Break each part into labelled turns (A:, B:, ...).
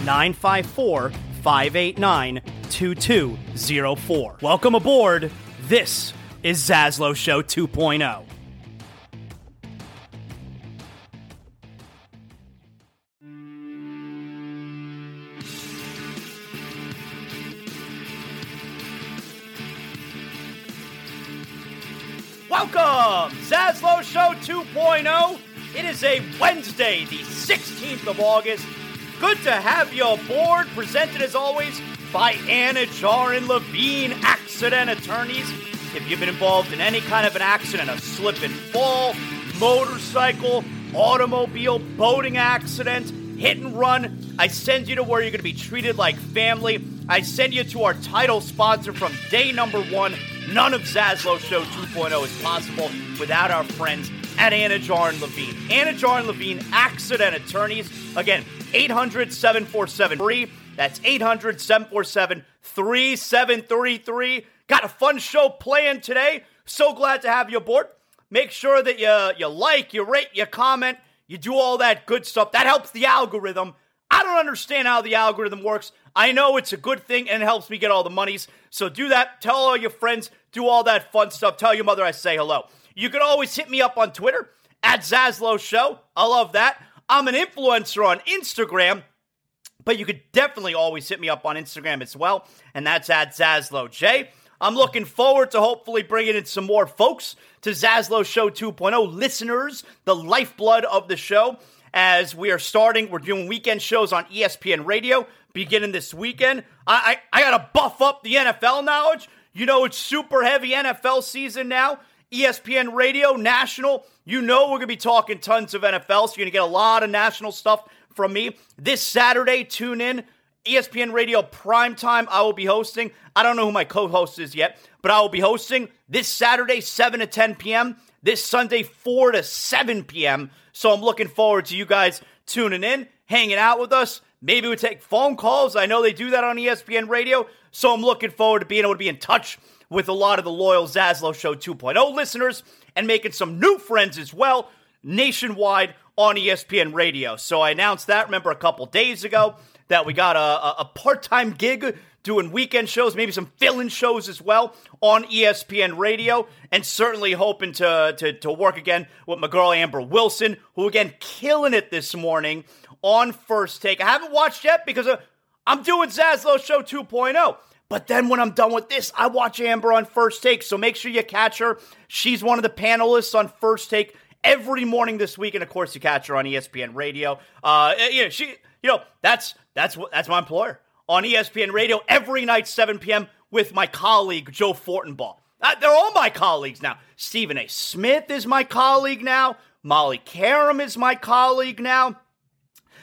A: 954 589 2204. Welcome aboard. This is Zaslow Show 2.0. Welcome, Zaslow Show 2.0. It is a Wednesday, the 16th of August. Good to have you aboard. Presented as always by Anidjar and Levine Accident Attorneys. If you've been involved in any kind of an accident, a slip and fall, motorcycle, automobile, boating accident, hit and run, I send you to where you're going to be treated like family. I send you to our title sponsor from day number one. None of Zaslow Show 2.0 is possible without our friends at Anidjar and Levine. Anidjar and Levine Accident Attorneys. Again, 800 747 free. That's 800 747 3733. Got a fun show planned today. So glad to have you aboard. Make sure that you, you like, you rate, you comment, you do all that good stuff. That helps the algorithm. I don't understand how the algorithm works. I know it's a good thing and it helps me get all the monies. So do that. Tell all your friends. Do all that fun stuff. Tell your mother I say hello. You can always hit me up on Twitter at Zaslow Show. I love that. I'm an influencer on Instagram, but you could definitely always hit me up on Instagram as well, and that's at Zaslow J. I'm looking forward to hopefully bringing in some more folks to Zaslow Show 2.0, listeners, the lifeblood of the show. As we are starting, we're doing weekend shows on ESPN Radio beginning this weekend. I, I, I got to buff up the NFL knowledge. You know, it's super heavy NFL season now. ESPN Radio, national. You know, we're going to be talking tons of NFL, so you're going to get a lot of national stuff from me. This Saturday, tune in. ESPN Radio Prime Time, I will be hosting. I don't know who my co host is yet, but I will be hosting this Saturday, 7 to 10 p.m., this Sunday, 4 to 7 p.m. So I'm looking forward to you guys tuning in, hanging out with us. Maybe we take phone calls. I know they do that on ESPN Radio. So I'm looking forward to being able to be in touch with a lot of the loyal Zaslow Show 2.0 listeners and making some new friends as well nationwide on ESPN Radio. So I announced that, remember, a couple days ago that we got a, a part time gig doing weekend shows, maybe some fill in shows as well on ESPN Radio, and certainly hoping to, to, to work again with my girl Amber Wilson, who again killing it this morning on First Take. I haven't watched yet because uh, I'm doing Zaslow Show 2.0. But then when I'm done with this, I watch Amber on First Take. So make sure you catch her. She's one of the panelists on First Take every morning this week, and of course you catch her on ESPN Radio. Uh, you know, she, you know, that's that's that's my employer on ESPN Radio every night, 7 p.m. with my colleague Joe Fortenbaugh. Uh, they're all my colleagues now. Stephen A. Smith is my colleague now. Molly Qerim is my colleague now.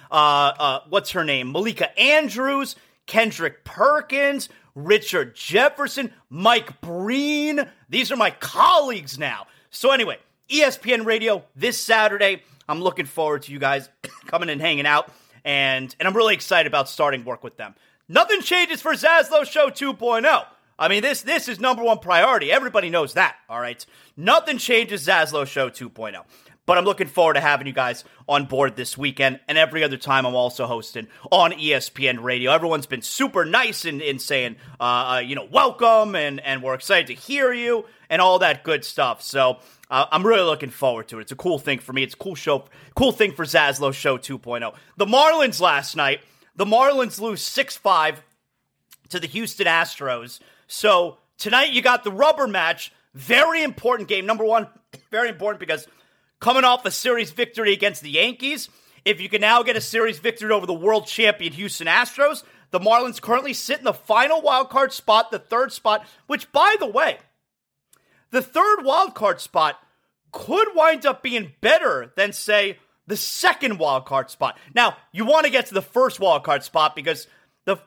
A: Uh, uh, what's her name? Malika Andrews, Kendrick Perkins, Richard Jefferson, Mike Breen. These are my colleagues now. So, anyway, ESPN Radio this Saturday. I'm looking forward to you guys coming and hanging out, and and I'm really excited about starting work with them. Nothing changes for Zaslow Show 2.0. I mean, this this is number one priority. Everybody knows that. All right, nothing changes Zaslow Show 2.0. But I'm looking forward to having you guys on board this weekend. And every other time I'm also hosting on ESPN Radio. Everyone's been super nice in, in saying, uh, uh, you know, welcome and, and we're excited to hear you and all that good stuff. So uh, I'm really looking forward to it. It's a cool thing for me. It's a cool show, cool thing for Zaslow Show 2.0. The Marlins last night, the Marlins lose 6 5 to the Houston Astros. So tonight you got the rubber match. Very important game. Number one, very important because coming off a series victory against the Yankees. If you can now get a series victory over the world champion Houston Astros, the Marlins currently sit in the final wild card spot, the third spot, which, by the way, the third wild card spot could wind up being better than, say, the second wild card spot. Now, you want to get to the first wild card spot because the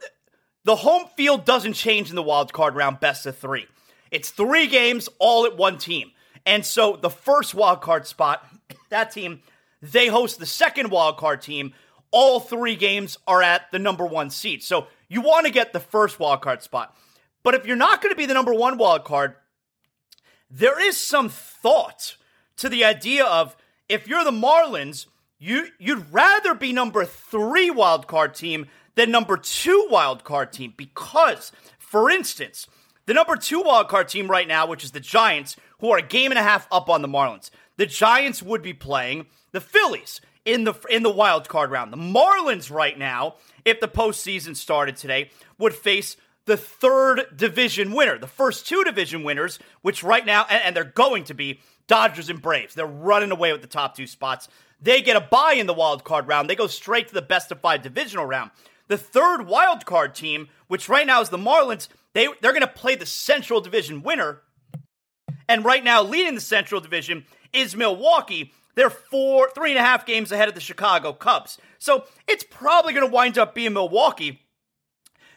A: the home field doesn't change in the wild card round best of 3. It's 3 games all at one team. And so the first wild card spot, that team, they host the second wild card team. All three games are at the number one seed. So you want to get the first wild card spot. But if you're not going to be the number one wild card, there is some thought to the idea of if you're the Marlins, you you'd rather be number three wild card team than number two wild card team because, for instance, the number two wild card team right now, which is the Giants, who are a game and a half up on the Marlins. The Giants would be playing the Phillies in the in the wild card round. The Marlins right now, if the postseason started today, would face the third division winner. The first two division winners, which right now, and, and they're going to be Dodgers and Braves. They're running away with the top two spots. They get a bye in the wild card round. They go straight to the best of five divisional round. The third wild card team, which right now is the Marlins, they they're going to play the Central Division winner and right now, leading the Central Division is Milwaukee. They're four, three and a half games ahead of the Chicago Cubs. So it's probably going to wind up being Milwaukee.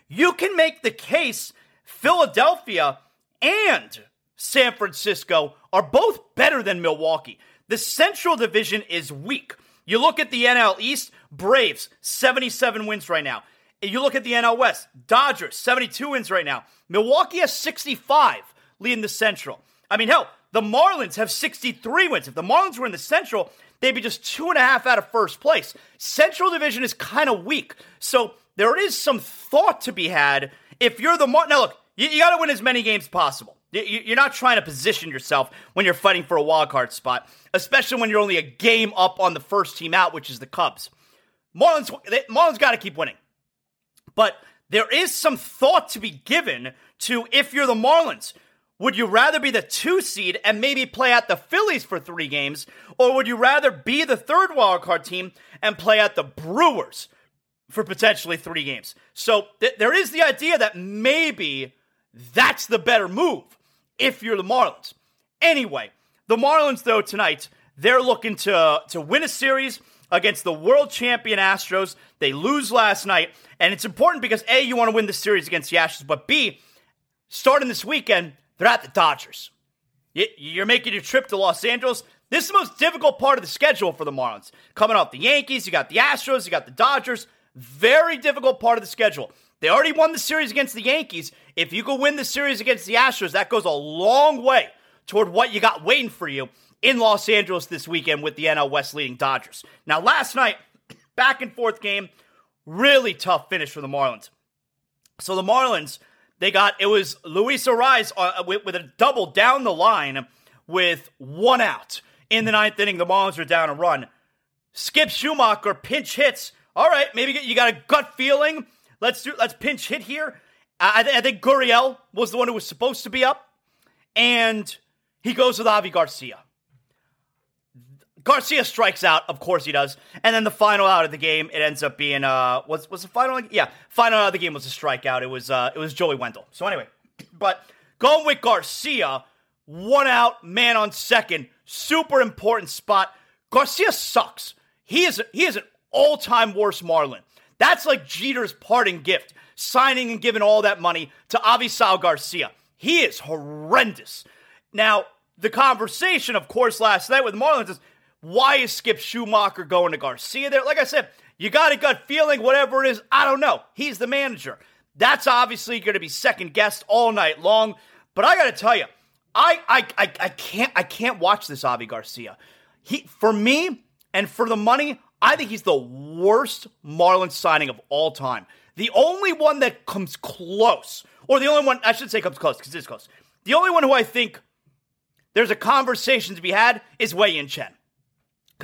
A: You can make the case Philadelphia and San Francisco are both better than Milwaukee. The Central Division is weak. You look at the NL East, Braves, 77 wins right now. You look at the NL West, Dodgers, 72 wins right now. Milwaukee has 65 leading the Central. I mean, hell, the Marlins have 63 wins. If the Marlins were in the Central, they'd be just two and a half out of first place. Central Division is kind of weak. So there is some thought to be had if you're the Mar- Now, look, you, you got to win as many games possible. You're not trying to position yourself when you're fighting for a wild card spot, especially when you're only a game up on the first team out, which is the Cubs. Marlins, Marlins got to keep winning. But there is some thought to be given to if you're the Marlins. Would you rather be the two seed and maybe play at the Phillies for three games, or would you rather be the third wildcard team and play at the Brewers for potentially three games? So th- there is the idea that maybe that's the better move if you're the Marlins. Anyway, the Marlins, though, tonight, they're looking to, to win a series against the world champion Astros. They lose last night, and it's important because A, you want to win the series against the Astros, but B, starting this weekend, they're at the Dodgers. You're making your trip to Los Angeles. This is the most difficult part of the schedule for the Marlins. Coming off the Yankees, you got the Astros, you got the Dodgers. Very difficult part of the schedule. They already won the series against the Yankees. If you could win the series against the Astros, that goes a long way toward what you got waiting for you in Los Angeles this weekend with the NL West leading Dodgers. Now, last night, back and forth game, really tough finish for the Marlins. So the Marlins, they got it was Luis Arraez uh, with, with, a double down the line with one out in the ninth inning. The Marlins are down a run. Skip Schumaker pinch hits. All right, maybe you got a gut feeling. Let's do let's pinch hit here. I, I think Gurriel was the one who was supposed to be up, and he goes with Avi Garcia. Garcia strikes out, of course he does, and then the final out of the game, it ends up being uh, was was the final? Yeah, final out of the game was a strikeout. It was uh, it was Joey Wendle. So anyway, but going with Garcia, one out, man on second, super important spot. Garcia sucks. He is he is an all time worst Marlin. That's like Jeter's parting gift, signing and giving all that money to Avisail Garcia. He is horrendous. Now, the conversation, of course, last night with Marlins is why is Skip Schumaker going to Garcia there? Like I said, you got a gut feeling, whatever it is. I don't know. He's the manager. That's obviously going to be second guessed all night long. But I got to tell you, I, I I I can't I can't watch this Avi Garcia. He for me and for the money, I think he's the worst Marlins signing of all time. The only one that comes close, or the only one I should say comes close because it's close. The only one who I think there's a conversation to be had is Wei Yin Chen.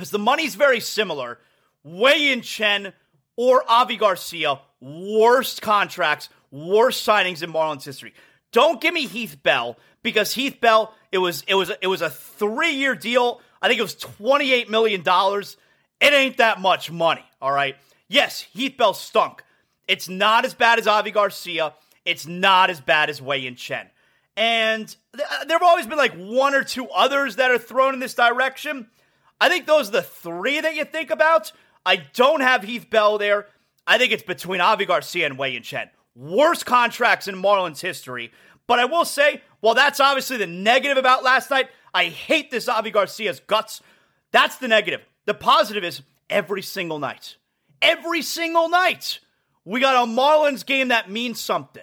A: Because the money's very similar. Wei Yin Chen or Avi Garcia, worst contracts, worst signings in Marlins history. Don't give me Heath Bell because Heath Bell, it was it was it was a three year deal. I think it was twenty eight million dollars. It ain't that much money. All right. Yes, Heath Bell stunk. It's not as bad as Avi Garcia. It's not as bad as Wei Yin Chen. And th- uh, there have always been like one or two others that are thrown in this direction. I think those are the three that you think about. I don't have Heath Bell there. I think it's between Avi Garcia and Wei Yin Chen. Worst contracts in Marlins history. But I will say, while that's obviously the negative about last night, I hate this Avi Garcia's guts. That's the negative. The positive is every single night, every single night, we got a Marlins game that means something.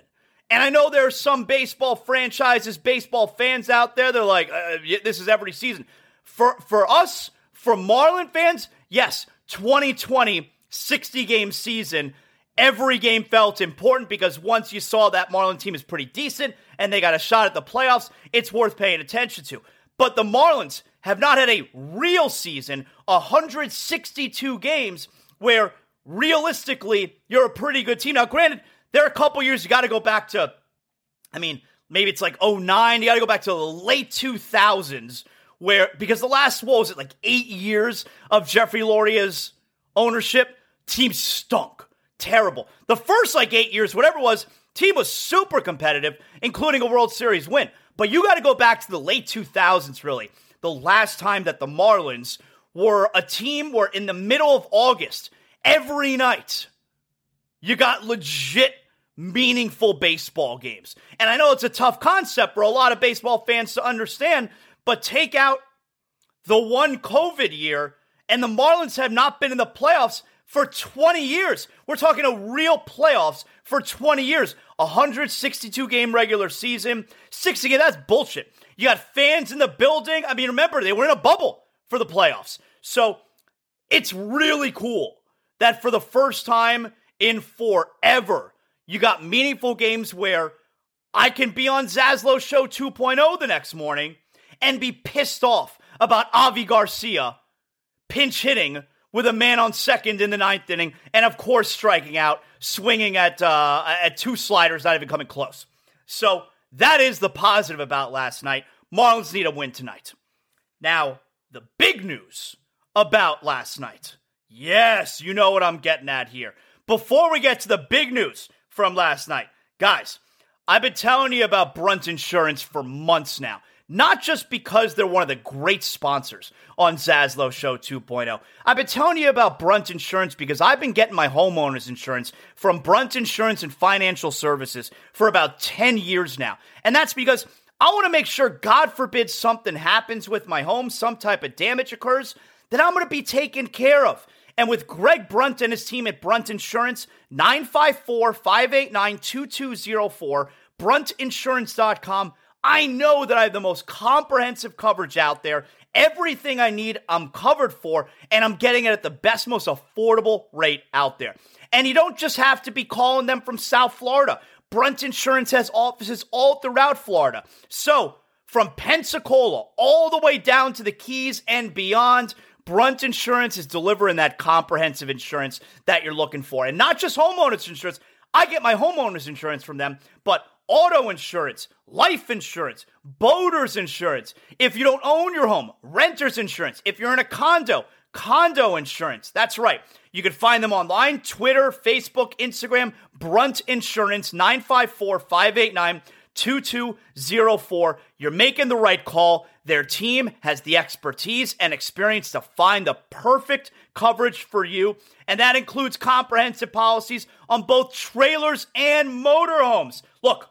A: And I know there are some baseball franchises, baseball fans out there. They're like, uh, this is every season. For for us, for Marlin fans, yes, 2020 60 game season. Every game felt important because once you saw that Marlin team is pretty decent and they got a shot at the playoffs, it's worth paying attention to. But the Marlins have not had a real season, 162 games, where realistically you're a pretty good team. Now, granted, there are a couple years you got to go back to, I mean, maybe it's like 09, you got to go back to the late 2000s where, because the last, what was it, like eight years of Jeffrey Loria's ownership, team stunk. Terrible. The first like eight years, whatever it was, team was super competitive, including a World Series win. But you got to go back to the late 2000s, really. The last time that the Marlins were a team where in the middle of August, every night, you got legit meaningful baseball games. And I know it's a tough concept for a lot of baseball fans to understand, but take out the one COVID year, and the Marlins have not been in the playoffs for 20 years. We're talking a real playoffs for 20 years. 162 game regular season, 60 game, that's bullshit. You got fans in the building. I mean, remember, they were in a bubble for the playoffs. So it's really cool that for the first time in forever, you got meaningful games where I can be on Zaslow Show 2.0 the next morning and be pissed off about Avi Garcia pinch hitting with a man on second in the ninth inning, and of course striking out, swinging at uh, at two sliders, not even coming close. So that is the positive about last night. Marlins need a win tonight. Now, the big news about last night. Yes, you know what I'm getting at here. Before we get to the big news from last night, guys, I've been telling you about Brunt Insurance for months now. Not just because they're one of the great sponsors on Zaslow Show 2.0. I've been telling you about Brunt Insurance because I've been getting my homeowner's insurance from Brunt Insurance and Financial Services for about 10 years now. And that's because I want to make sure, God forbid, something happens with my home, some type of damage occurs, that I'm going to be taken care of. And with Greg Brunt and his team at Brunt Insurance, 954 589 2204, bruntinsurance.com. I know that I have the most comprehensive coverage out there. Everything I need, I'm covered for, and I'm getting it at the best, most affordable rate out there. And you don't just have to be calling them from South Florida. Brunt Insurance has offices all throughout Florida. So, from Pensacola all the way down to the Keys and beyond, Brunt Insurance is delivering that comprehensive insurance that you're looking for. And not just homeowners insurance. I get my homeowners insurance from them, but auto insurance, life insurance, boaters insurance. If you don't own your home, renter's insurance. If you're in a condo, condo insurance. That's right. You can find them online Twitter, Facebook, Instagram, Brunt Insurance, 954 589 2204. You're making the right call. Their team has the expertise and experience to find the perfect coverage for you. And that includes comprehensive policies on both trailers and motorhomes. Look,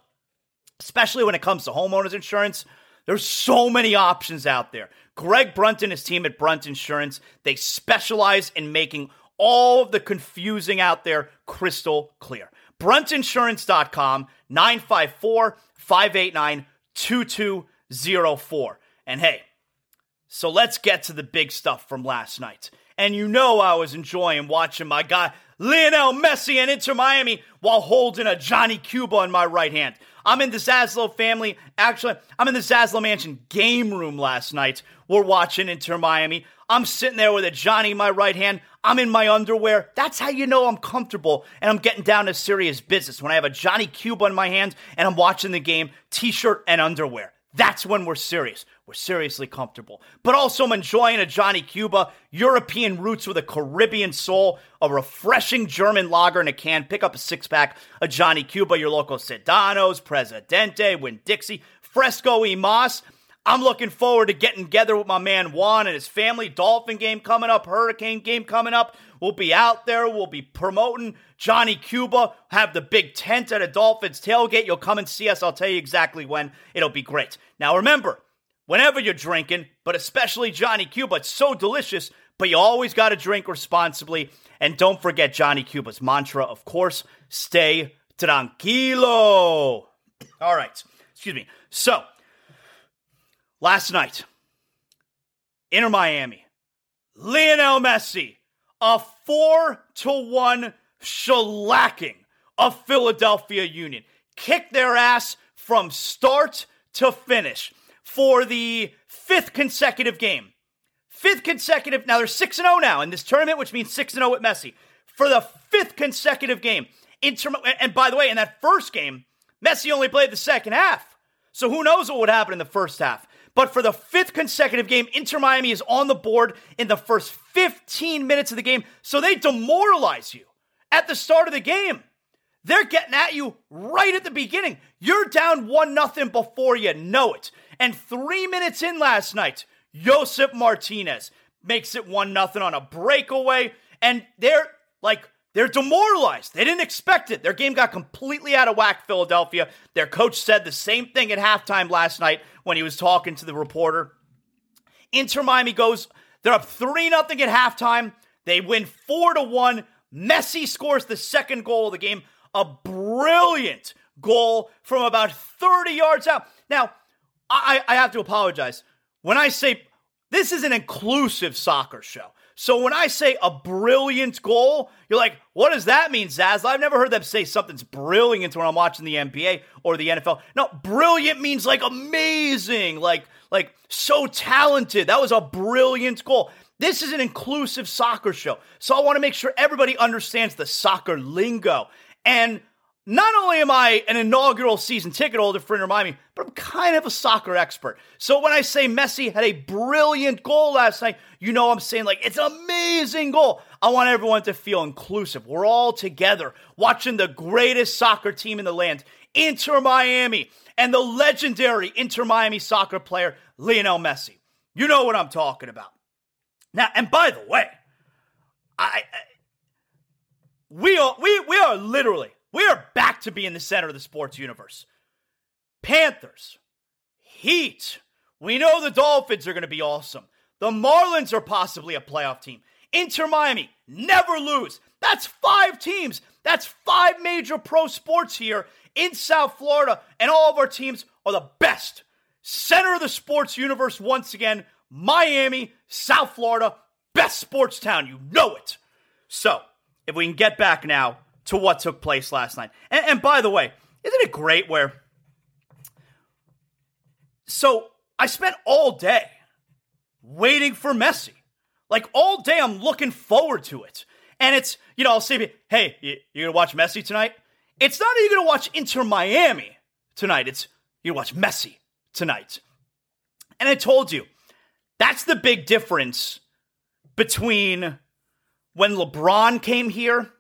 A: especially when it comes to homeowners insurance. There's so many options out there. Greg Brunt and his team at Brunt Insurance, they specialize in making all of the confusing out there crystal clear. Bruntinsurance.com, 954 589 2204. And hey, so let's get to the big stuff from last night. And you know I was enjoying watching my guy Lionel Messi and Inter Miami while holding a Johnny Cuba in my right hand. I'm in the Zaslow family. Actually, I'm in the Zaslow Mansion game room last night. We're watching Inter Miami. I'm sitting there with a Johnny in my right hand. I'm in my underwear. That's how you know I'm comfortable and I'm getting down to serious business. When I have a Johnny Cuba in my hand and I'm watching the game, t shirt and underwear. That's when we're serious. We're seriously comfortable. But also, I'm enjoying a Johnny Cuba, European roots with a Caribbean soul, a refreshing German lager in a can. Pick up a six pack of Johnny Cuba, your local Sedanos, Presidente, Winn Dixie, Fresco y Mas. I'm looking forward to getting together with my man Juan and his family. Dolphin game coming up, Hurricane game coming up. We'll be out there. We'll be promoting Johnny Cuba. Have the big tent at a Dolphins tailgate. You'll come and see us. I'll tell you exactly when. It'll be great. Now remember, whenever you're drinking, but especially Johnny Cuba, it's so delicious, but you always got to drink responsibly. And don't forget Johnny Cuba's mantra, of course, stay tranquilo. All right. Excuse me. So, Last night, Inter Miami, Lionel Messi, a four to one shellacking of Philadelphia Union, kicked their ass from start to finish for the fifth consecutive game. Fifth consecutive. Now they're 6 0 now in this tournament, which means 6 0 with Messi. For the fifth consecutive game. Inter- and by the way, in that first game, Messi only played the second half. So who knows what would happen in the first half. But for the fifth consecutive game, Inter Miami is on the board in the first 15 minutes of the game. So they demoralize you at the start of the game. They're getting at you right at the beginning. You're down 1 nothing before you know it. And three minutes in last night, Josef Martinez makes it 1 nothing on a breakaway. And they're like, they're demoralized. They didn't expect it. Their game got completely out of whack, Philadelphia. Their coach said the same thing at halftime last night when he was talking to the reporter. Inter Miami goes, they're up 3 0 at halftime. They win 4 to 1. Messi scores the second goal of the game. A brilliant goal from about 30 yards out. Now, I, I have to apologize. When I say this is an inclusive soccer show. So when I say a brilliant goal, you're like, what does that mean, Zaz? I've never heard them say something's brilliant when I'm watching the NBA or the NFL. No, brilliant means like amazing, like like so talented. That was a brilliant goal. This is an inclusive soccer show. So I want to make sure everybody understands the soccer lingo. And not only am I an inaugural season ticket holder for Inter Miami, but I'm kind of a soccer expert. So when I say Messi had a brilliant goal last night, you know I'm saying like it's an amazing goal. I want everyone to feel inclusive. We're all together watching the greatest soccer team in the land, Inter Miami, and the legendary Inter Miami soccer player Lionel Messi. You know what I'm talking about. Now, and by the way, I, I we are we we are literally we are back to being the center of the sports universe. Panthers, Heat. We know the Dolphins are going to be awesome. The Marlins are possibly a playoff team. Inter Miami, never lose. That's five teams. That's five major pro sports here in South Florida, and all of our teams are the best. Center of the sports universe once again, Miami, South Florida, best sports town. You know it. So, if we can get back now to what took place last night. And, and by the way, isn't it great where. So I spent all day waiting for Messi. Like all day, I'm looking forward to it. And it's, you know, I'll say, hey, you, are gonna watch Messi tonight? It's not you gonna watch Inter Miami tonight. It's you watch Messi tonight. And I told you, that's the big difference between when LeBron came here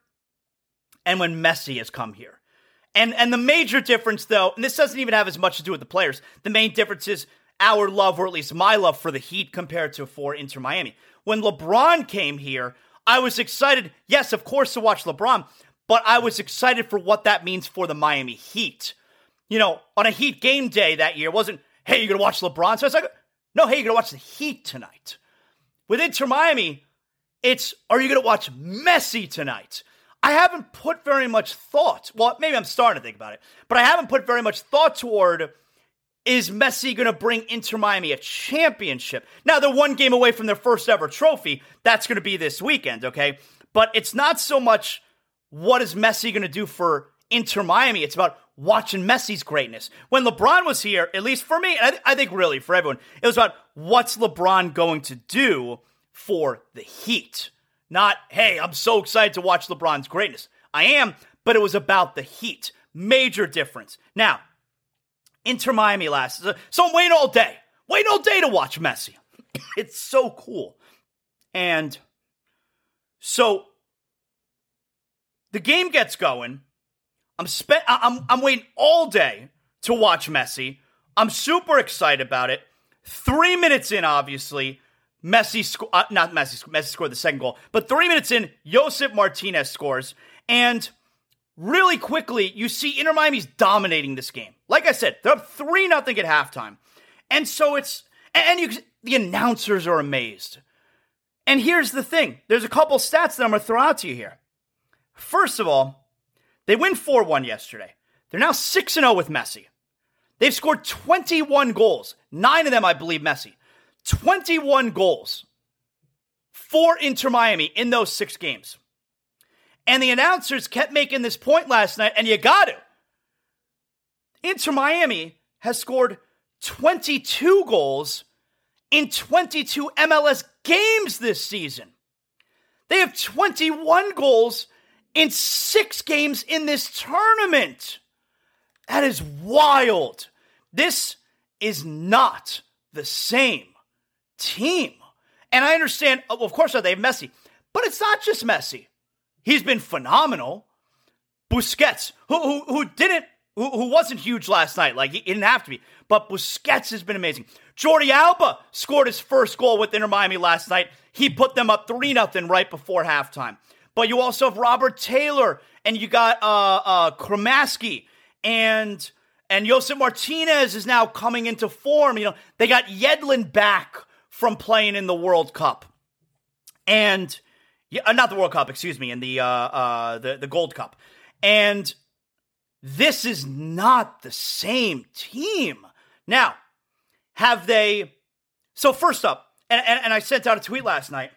A: and when Messi has come here. And and the major difference though, and this doesn't even have as much to do with the players. The main difference is our love, or at least my love for the Heat compared to for Inter Miami. When LeBron came here, I was excited, yes, of course, to watch LeBron, but I was excited for what that means for the Miami Heat. You know, on a Heat game day that year, wasn't, hey, you're gonna watch LeBron? So I was like, no, hey, you're gonna watch the Heat tonight. With Inter Miami, it's are you gonna watch Messi tonight? I haven't put very much thought. Well, maybe I'm starting to think about it, but I haven't put very much thought toward is Messi going to bring Inter Miami a championship? Now, they're one game away from their first ever trophy. That's going to be this weekend, okay? But it's not so much what is Messi going to do for Inter Miami. It's about watching Messi's greatness. When LeBron was here, at least for me, I, th- I think really for everyone, it was about what's LeBron going to do for the Heat. Not, hey, I'm so excited to watch LeBron's greatness. I am, but it was about the Heat. Major difference. Now, Inter Miami last. So I'm waiting all day, waiting all day to watch Messi. it's so cool. And so the game gets going. I'm spent. I'm I'm waiting all day to watch Messi. I'm super excited about it. Three minutes in, obviously, Messi, sco- uh, not Messi, Messi scored the second goal, but three minutes in, Josef Martinez scores. And really quickly, you see Inter Miami's dominating this game. Like I said, they're up 3 nothing at halftime. And so it's, and you, the announcers are amazed. And here's the thing there's a couple stats that I'm to throw out to you here. First of all, they win 4 1 yesterday. They're now 6 0 with Messi. They've scored 21 goals, nine of them, I believe, Messi. 21 goals for Inter Miami in those six games. And the announcers kept making this point last night, and you got to. Inter Miami has scored 22 goals in 22 MLS games this season. They have 21 goals in six games in this tournament. That is wild. This is not the same team. And I understand, of course, they have Messi, but it's not just Messi. He's been phenomenal. Busquets, who who, who didn't, who, who wasn't huge last night, like he, didn't have to be, but Busquets has been amazing. Jordi Alba scored his first goal with Inter Miami last night. He put them up three nothing right before halftime. But you also have Robert Taylor, and you got uh uh Cremaschi, and and Josef Martinez is now coming into form. You know, they got Yedlin back from playing in the World Cup. And yeah, uh, not the World Cup, excuse me, in the uh, uh, the the Gold Cup. And this is not the same team. Now, have they? So first up, and, and, and I sent out a tweet last night.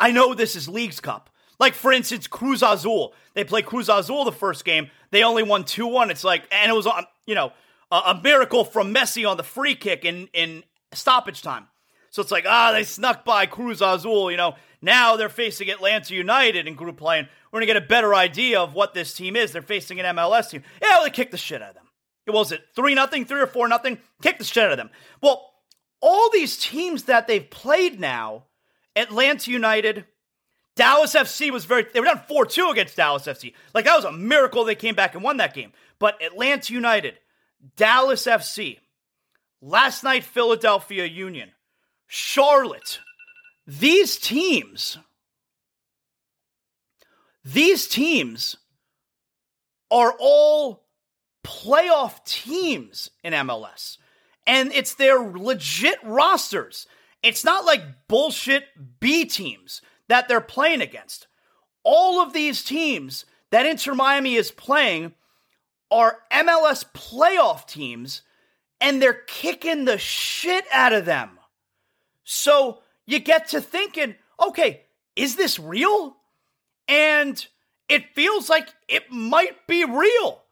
A: I know this is Leagues Cup. Like for instance, Cruz Azul. They play Cruz Azul the first game. They only won two one. It's like, and it was on, you know, a, a miracle from Messi on the free kick in in stoppage time. So it's like, ah, they snuck by Cruz Azul. You know, now they're facing Atlanta United in group play, and we're going to get a better idea of what this team is. They're facing an MLS team. Yeah, well, they kicked the shit out of them. It was it three nothing, three or four nothing. Kick the shit out of them. Well, all these teams that they've played now, Atlanta United, Dallas FC was very. They were down four two against Dallas FC. Like that was a miracle they came back and won that game. But Atlanta United, Dallas FC, last night Philadelphia Union, Charlotte. These teams, these teams are all playoff teams in MLS. And it's their legit rosters. It's not like bullshit B teams that they're playing against. All of these teams that Inter Miami is playing are MLS playoff teams, and they're kicking the shit out of them. So you get to thinking, okay, is this real? And it feels like it might be real.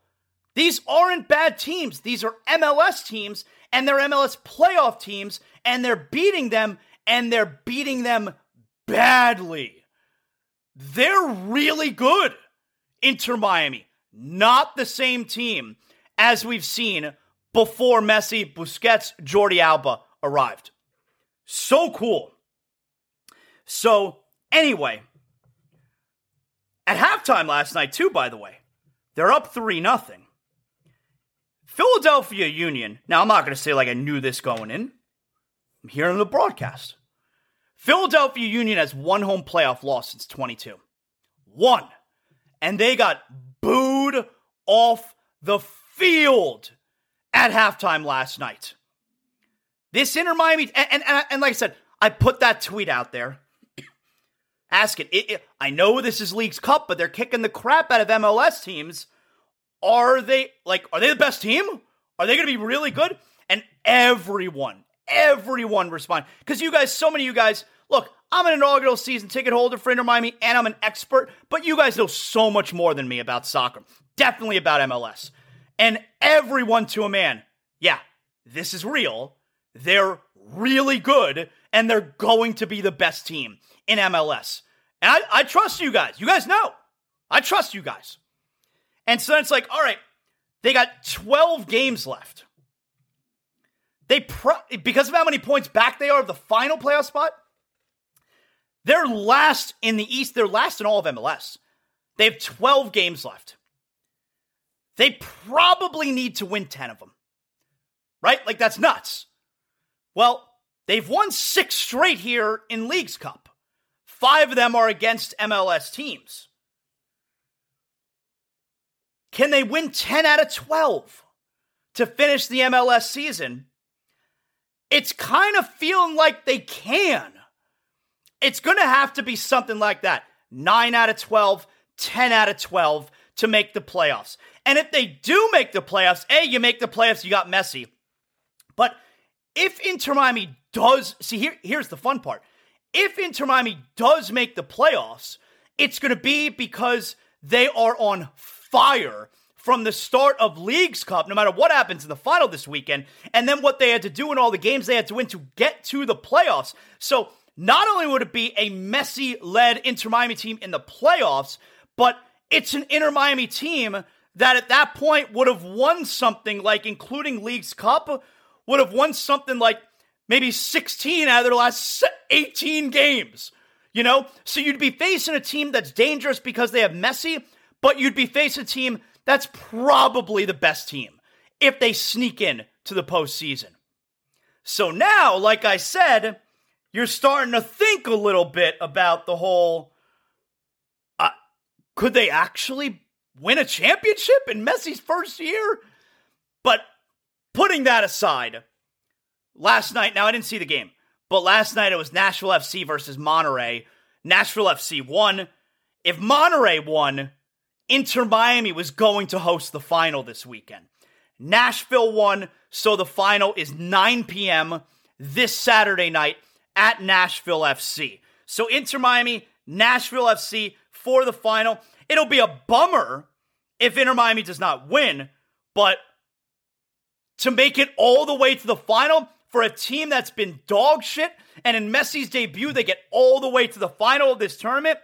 A: These aren't bad teams. These are MLS teams, and they're MLS playoff teams, and they're beating them, and they're beating them badly. They're really good. Inter Miami, not the same team as we've seen before Messi, Busquets, Jordi Alba arrived. So cool. So, anyway, at halftime last night, too, by the way, they're up 3 nothing. Philadelphia Union, now I'm not going to say like I knew this going in. I'm hearing the broadcast. Philadelphia Union has one home playoff loss since 22. One. And they got booed off the field at halftime last night. This Inter Miami, and, and, and, like I said, I put that tweet out there. Ask it. It, it. I know this is Leagues Cup, but they're kicking the crap out of MLS teams. Are they like? Are they the best team? Are they going to be really good? And everyone, everyone respond because you guys, so many of you guys, look, I'm an inaugural season ticket holder for Inter Miami and I'm an expert, but you guys know so much more than me about soccer, definitely about MLS. And everyone to a man, yeah, this is real. They're really good and they're going to be the best team in MLS. And I, I trust you guys. You guys know. I trust you guys. And so it's like, all right, they got 12 games left. They pro- because of how many points back they are of the final playoff spot, they're last in the East. They're last in all of MLS. They have 12 games left. They probably need to win 10 of them. Right? Like, that's nuts. Well, they've won six straight here in Leagues Cup. Five of them are against MLS teams. Can they win 10 out of 12 to finish the MLS season? It's kind of feeling like they can. It's going to have to be something like that 9 out of 12, 10 out of 12 to make the playoffs. And if they do make the playoffs, A, you make the playoffs, you got Messi. But if Inter Miami does, see, here, here's the fun part. If Inter Miami does make the playoffs, it's going to be because they are on fire from the start of Leagues Cup, no matter what happens in the final this weekend, and then what they had to do in all the games they had to win to get to the playoffs. So not only would it be a Messi led Inter Miami team in the playoffs, but it's an Inter Miami team that at that point would have won something like, including Leagues Cup, would have won something like maybe 16 out of their last 18 games. You know? So you'd be facing a team that's dangerous because they have Messi, but you'd be facing a team that's probably the best team if they sneak in to the postseason. So now, like I said, you're starting to think a little bit about the whole uh, could they actually win a championship in Messi's first year? But putting that aside, last night, now I didn't see the game, but last night it was Nashville FC versus Monterrey. Nashville FC won. If Monterrey won, Inter Miami was going to host the final this weekend. Nashville won, so the final is 9 p.m. this Saturday night at Nashville FC. So Inter Miami, Nashville FC for the final. It'll be a bummer if Inter Miami does not win, but to make it all the way to the final for a team that's been dog shit. And in Messi's debut, they get all the way to the final of this tournament.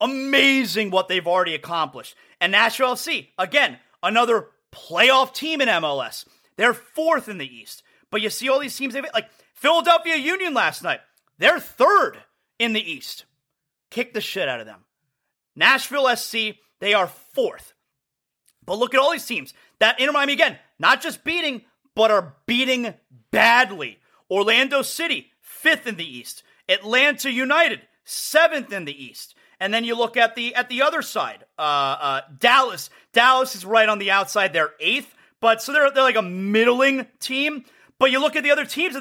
A: Amazing what they've already accomplished. And Nashville SC, again, another playoff team in MLS. They're fourth in the East. But you see all these teams, they like Philadelphia Union last night, they're third in the East. Kick the shit out of them. Nashville SC, they are fourth. But look at all these teams that Inter Miami, again, not just beating, but are beating badly. Orlando City, fifth in the East. Atlanta United, seventh in the East. And then you look at the at the other side, uh, uh, Dallas. Dallas is right on the outside; they're eighth, but so they're they're like a middling team. But you look at the other teams,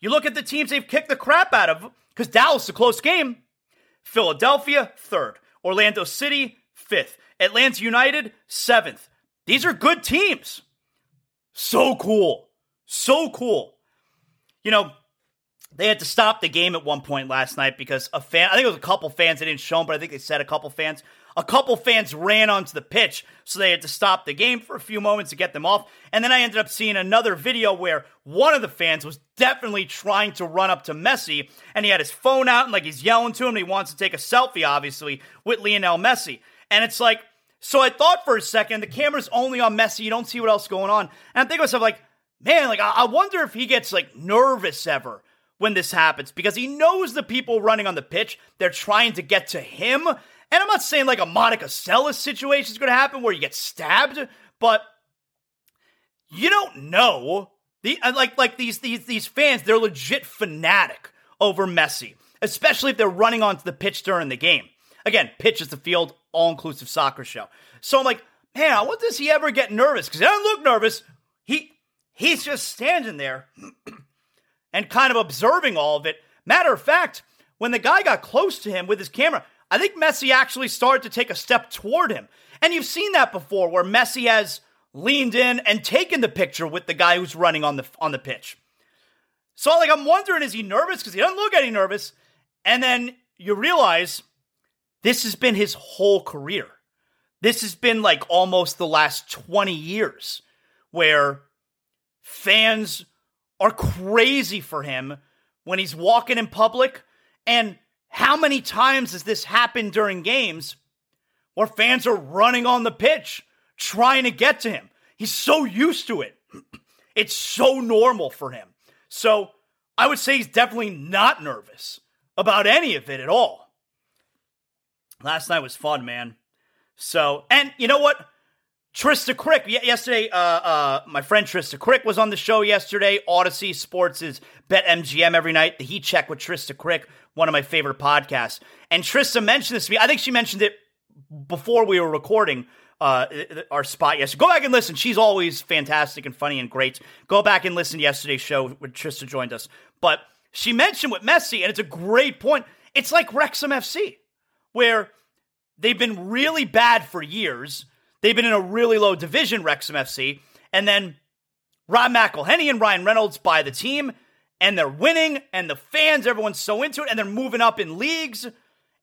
A: you look at the teams they've kicked the crap out of because Dallas a close game. Philadelphia third, Orlando City fifth, Atlanta United seventh. These are good teams. So cool, so cool. You know, they had to stop the game at one point last night because a fan, I think it was a couple fans, they didn't show them, but I think they said a couple fans. A couple fans ran onto the pitch, so they had to stop the game for a few moments to get them off. And then I ended up seeing another video where one of the fans was definitely trying to run up to Messi, and he had his phone out and like he's yelling to him, he wants to take a selfie, obviously, with Lionel Messi. And it's like, so I thought for a second, the camera's only on Messi, you don't see what else going on. And I'm thinking myself, like, man, like, I wonder if he gets like nervous ever when this happens because he knows the people running on the pitch, they're trying to get to him. And I'm not saying like a Monica Seles situation is going to happen where you get stabbed, but you don't know. The, uh, like like these these these fans, they're legit fanatic over Messi, especially if they're running onto the pitch during the game. Again, pitch is the field, all inclusive soccer show. So I'm like, man, I does he ever get nervous? Because he doesn't look nervous. He he's just standing there and kind of observing all of it. Matter of fact, when the guy got close to him with his camera, I think Messi actually started to take a step toward him. And you've seen that before where Messi has leaned in and taken the picture with the guy who's running on the on the pitch. So like I'm wondering is he nervous because he doesn't look any nervous and then you realize this has been his whole career. This has been like almost the last 20 years where fans are crazy for him when he's walking in public. And how many times has this happened during games where fans are running on the pitch trying to get to him? He's so used to it. It's so normal for him. So I would say he's definitely not nervous about any of it at all. Last night was fun, man. So, and you know what? Trista Krick, yesterday, uh, uh, my friend Trista Krick was on the show yesterday. Odyssey Sports is Bet MGM every night. The Heat Check with Trista Krick, one of my favorite podcasts. And Trista mentioned this to me. I think she mentioned it before we were recording uh, our spot yesterday. Go back and listen. She's always fantastic and funny and great. Go back and listen to yesterday's show when Trista joined us. But she mentioned with Messi, and it's a great point. It's like Wrexham FC, where they've been really bad for years – They've been in a really low division, Wrexham FC. And then Rob McElhenney and Ryan Reynolds buy the team, and they're winning, and the fans, everyone's so into it, and they're moving up in leagues.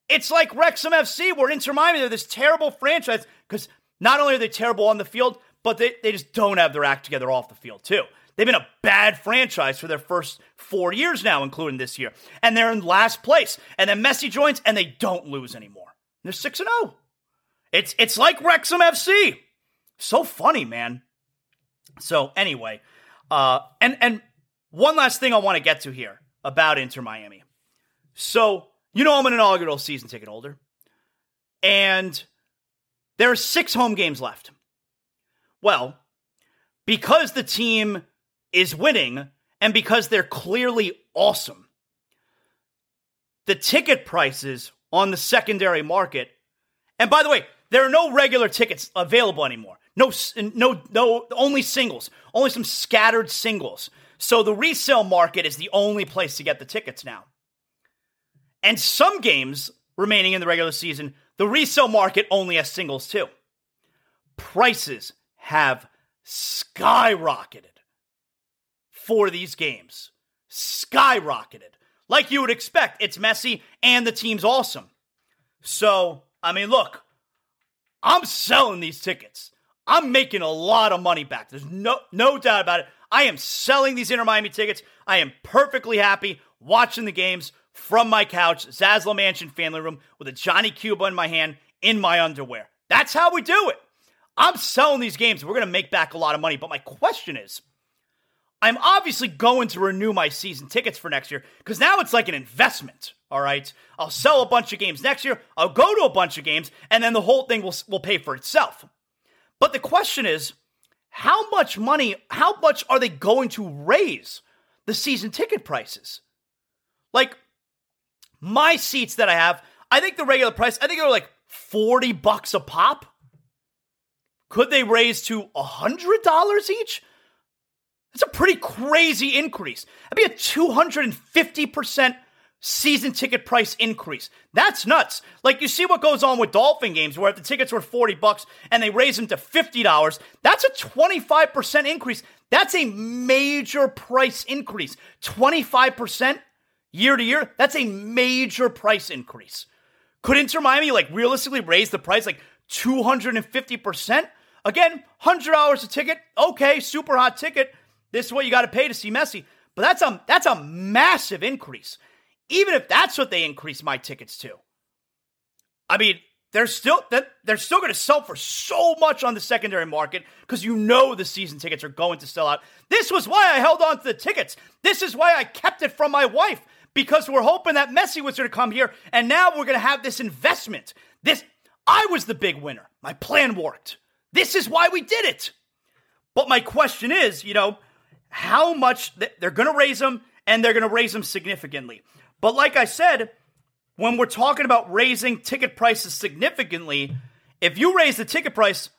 A: It's like Wrexham FC, where Inter Miami, they're this terrible franchise, because not only are they terrible on the field, but they, they just don't have their act together off the field, too. They've been a bad franchise for their first four years now, including this year. And they're in last place. And then Messi joins, and they don't lose anymore. They're 6 0. It's it's like Wrexham FC. So funny, man. So anyway, uh, and and one last thing I want to get to here about Inter Miami. So you know I'm an inaugural season ticket holder, and there are six home games left. Well, because the team is winning and because they're clearly awesome, the ticket prices on the secondary market. And by the way, there are no regular tickets available anymore. No, no, no, only singles. Only some scattered singles. So the resale market is the only place to get the tickets now. And some games remaining in the regular season, the resale market only has singles too. Prices have skyrocketed for these games. Skyrocketed. Like you would expect. It's Messi and the team's awesome. So, I mean, look, I'm selling these tickets. I'm making a lot of money back. There's no no doubt about it. I am selling these Inter Miami tickets. I am perfectly happy watching the games from my couch, Zaslow Mansion family room, with a Johnny Cuba in my hand in my underwear. That's how we do it. I'm selling these games. We're going to make back a lot of money. But my question is I'm obviously going to renew my season tickets for next year because now it's like an investment. All right. I'll sell a bunch of games next year. I'll go to a bunch of games, and then the whole thing will, will pay for itself. But the question is how much money, how much are they going to raise the season ticket prices? Like, my seats that I have, I think the regular price, I think they're like 40 bucks a pop. Could they raise to $100 each? That's a pretty crazy increase. That'd be a 250% season ticket price increase. That's nuts. Like you see what goes on with Dolphin games where if the tickets were 40 bucks and they raise them to $50, that's a 25% increase. That's a major price increase. 25% year to year, that's a major price increase. Could Inter Miami like realistically raise the price like 250%? Again, $100 a ticket. Okay, super hot ticket. This is what you got to pay to see Messi. But that's a that's a massive increase. Even if that's what they increase my tickets to. I mean, they're still they're still going to sell for so much on the secondary market because you know the season tickets are going to sell out. This was why I held on to the tickets. This is why I kept it from my wife because we're hoping that Messi was going to come here and now we're going to have this investment. This I was the big winner. My plan worked. This is why we did it. But my question is, you know, how much they're going to raise them and they're going to raise them significantly. But like I said, when we're talking about raising ticket prices significantly, if you raise the ticket price,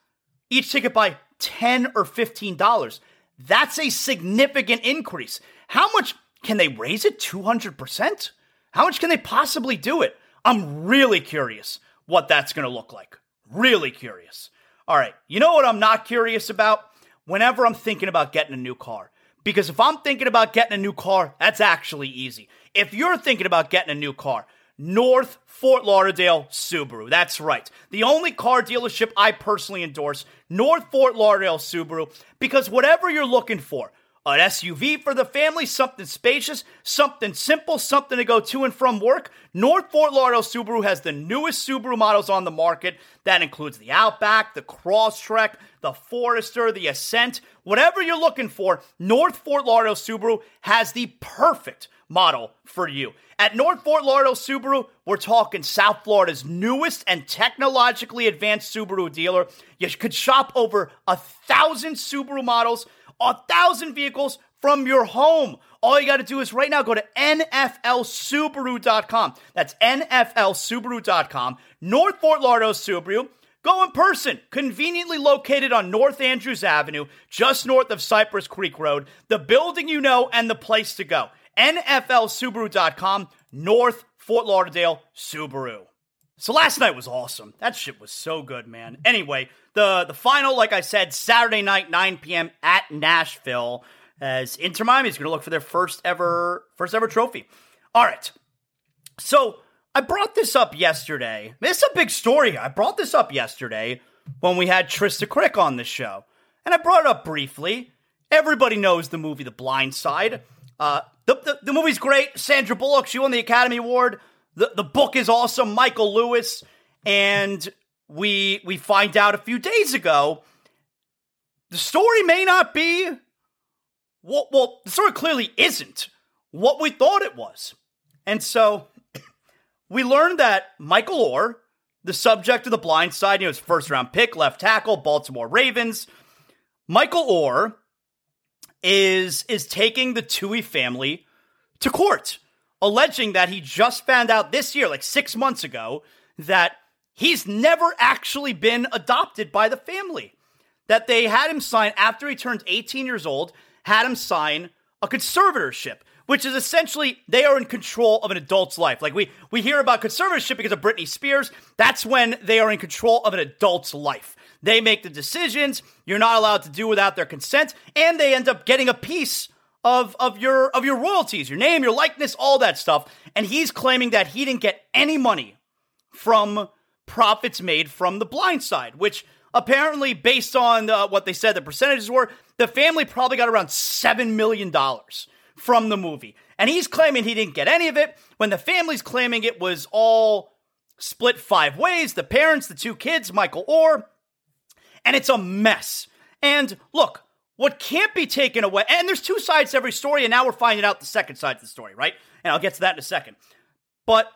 A: each ticket by 10 or $15, that's a significant increase. How much can they raise it? 200%? How much can they possibly do it? I'm really curious what that's going to look like. Really curious. All right, you know what I'm not curious about? Whenever I'm thinking about getting a new car. Because if I'm thinking about getting a new car, that's actually easy. If you're thinking about getting a new car, North Fort Lauderdale Subaru. That's right. The only car dealership I personally endorse, North Fort Lauderdale Subaru, because whatever you're looking for, an SUV for the family, something spacious, something simple, something to go to and from work. North Fort Lauderdale Subaru has the newest Subaru models on the market. That includes the Outback, the Crosstrek, the Forester, the Ascent. Whatever you're looking for, North Fort Lauderdale Subaru has the perfect model for you. At North Fort Lauderdale Subaru, we're talking South Florida's newest and technologically advanced Subaru dealer. You could shop over a thousand Subaru models a thousand vehicles from your home. All you got to do is right now go to NFLSubaru.com. That's NFLSubaru.com. North Fort Lauderdale Subaru. Go in person, conveniently located on North Andrews Avenue, just north of Cypress Creek Road. The building you know and the place to go. NFLSubaru.com, North Fort Lauderdale Subaru. So last night was awesome. That shit was so good, man. Anyway, the the final, like I said, Saturday night, 9 p.m. at Nashville, as Inter Miami is going to look for their first ever first ever trophy. All right. So I brought this up yesterday. It's a big story. I brought this up yesterday when we had Trista Krick on the show, and I brought it up briefly. Everybody knows the movie The Blind Side. Uh, the, the, the movie's great. Sandra Bullock, she won the Academy Award. The, the book is awesome, Michael Lewis. And we we find out a few days ago the story may not be what well, the story clearly isn't what we thought it was. And so we learned that Michael Oher, the subject of the blind side, you know, his first round pick, left tackle, Baltimore Ravens, Michael Oher is is taking the Tuohy family to court alleging that he just found out this year, like six months ago, that he's never actually been adopted by the family. That they had him sign after he turned 18 years old, had him sign a conservatorship, which is essentially they are in control of an adult's life. Like we we hear about conservatorship because of Britney Spears. That's when they are in control of an adult's life. They make the decisions. You're not allowed to do without their consent, and they end up getting a piece of of your of your royalties, your name, your likeness, all that stuff. And he's claiming that he didn't get any money from profits made from the blind side, which apparently, based on uh, what they said the percentages were, the family probably got around $7 million from the movie. And he's claiming he didn't get any of it when the family's claiming it was all split five ways the parents, the two kids, Michael Oher, And it's a mess. And look, what can't be taken away, and there's two sides to every story, and now we're finding out the second side of the story, right? And I'll get to that in a second. But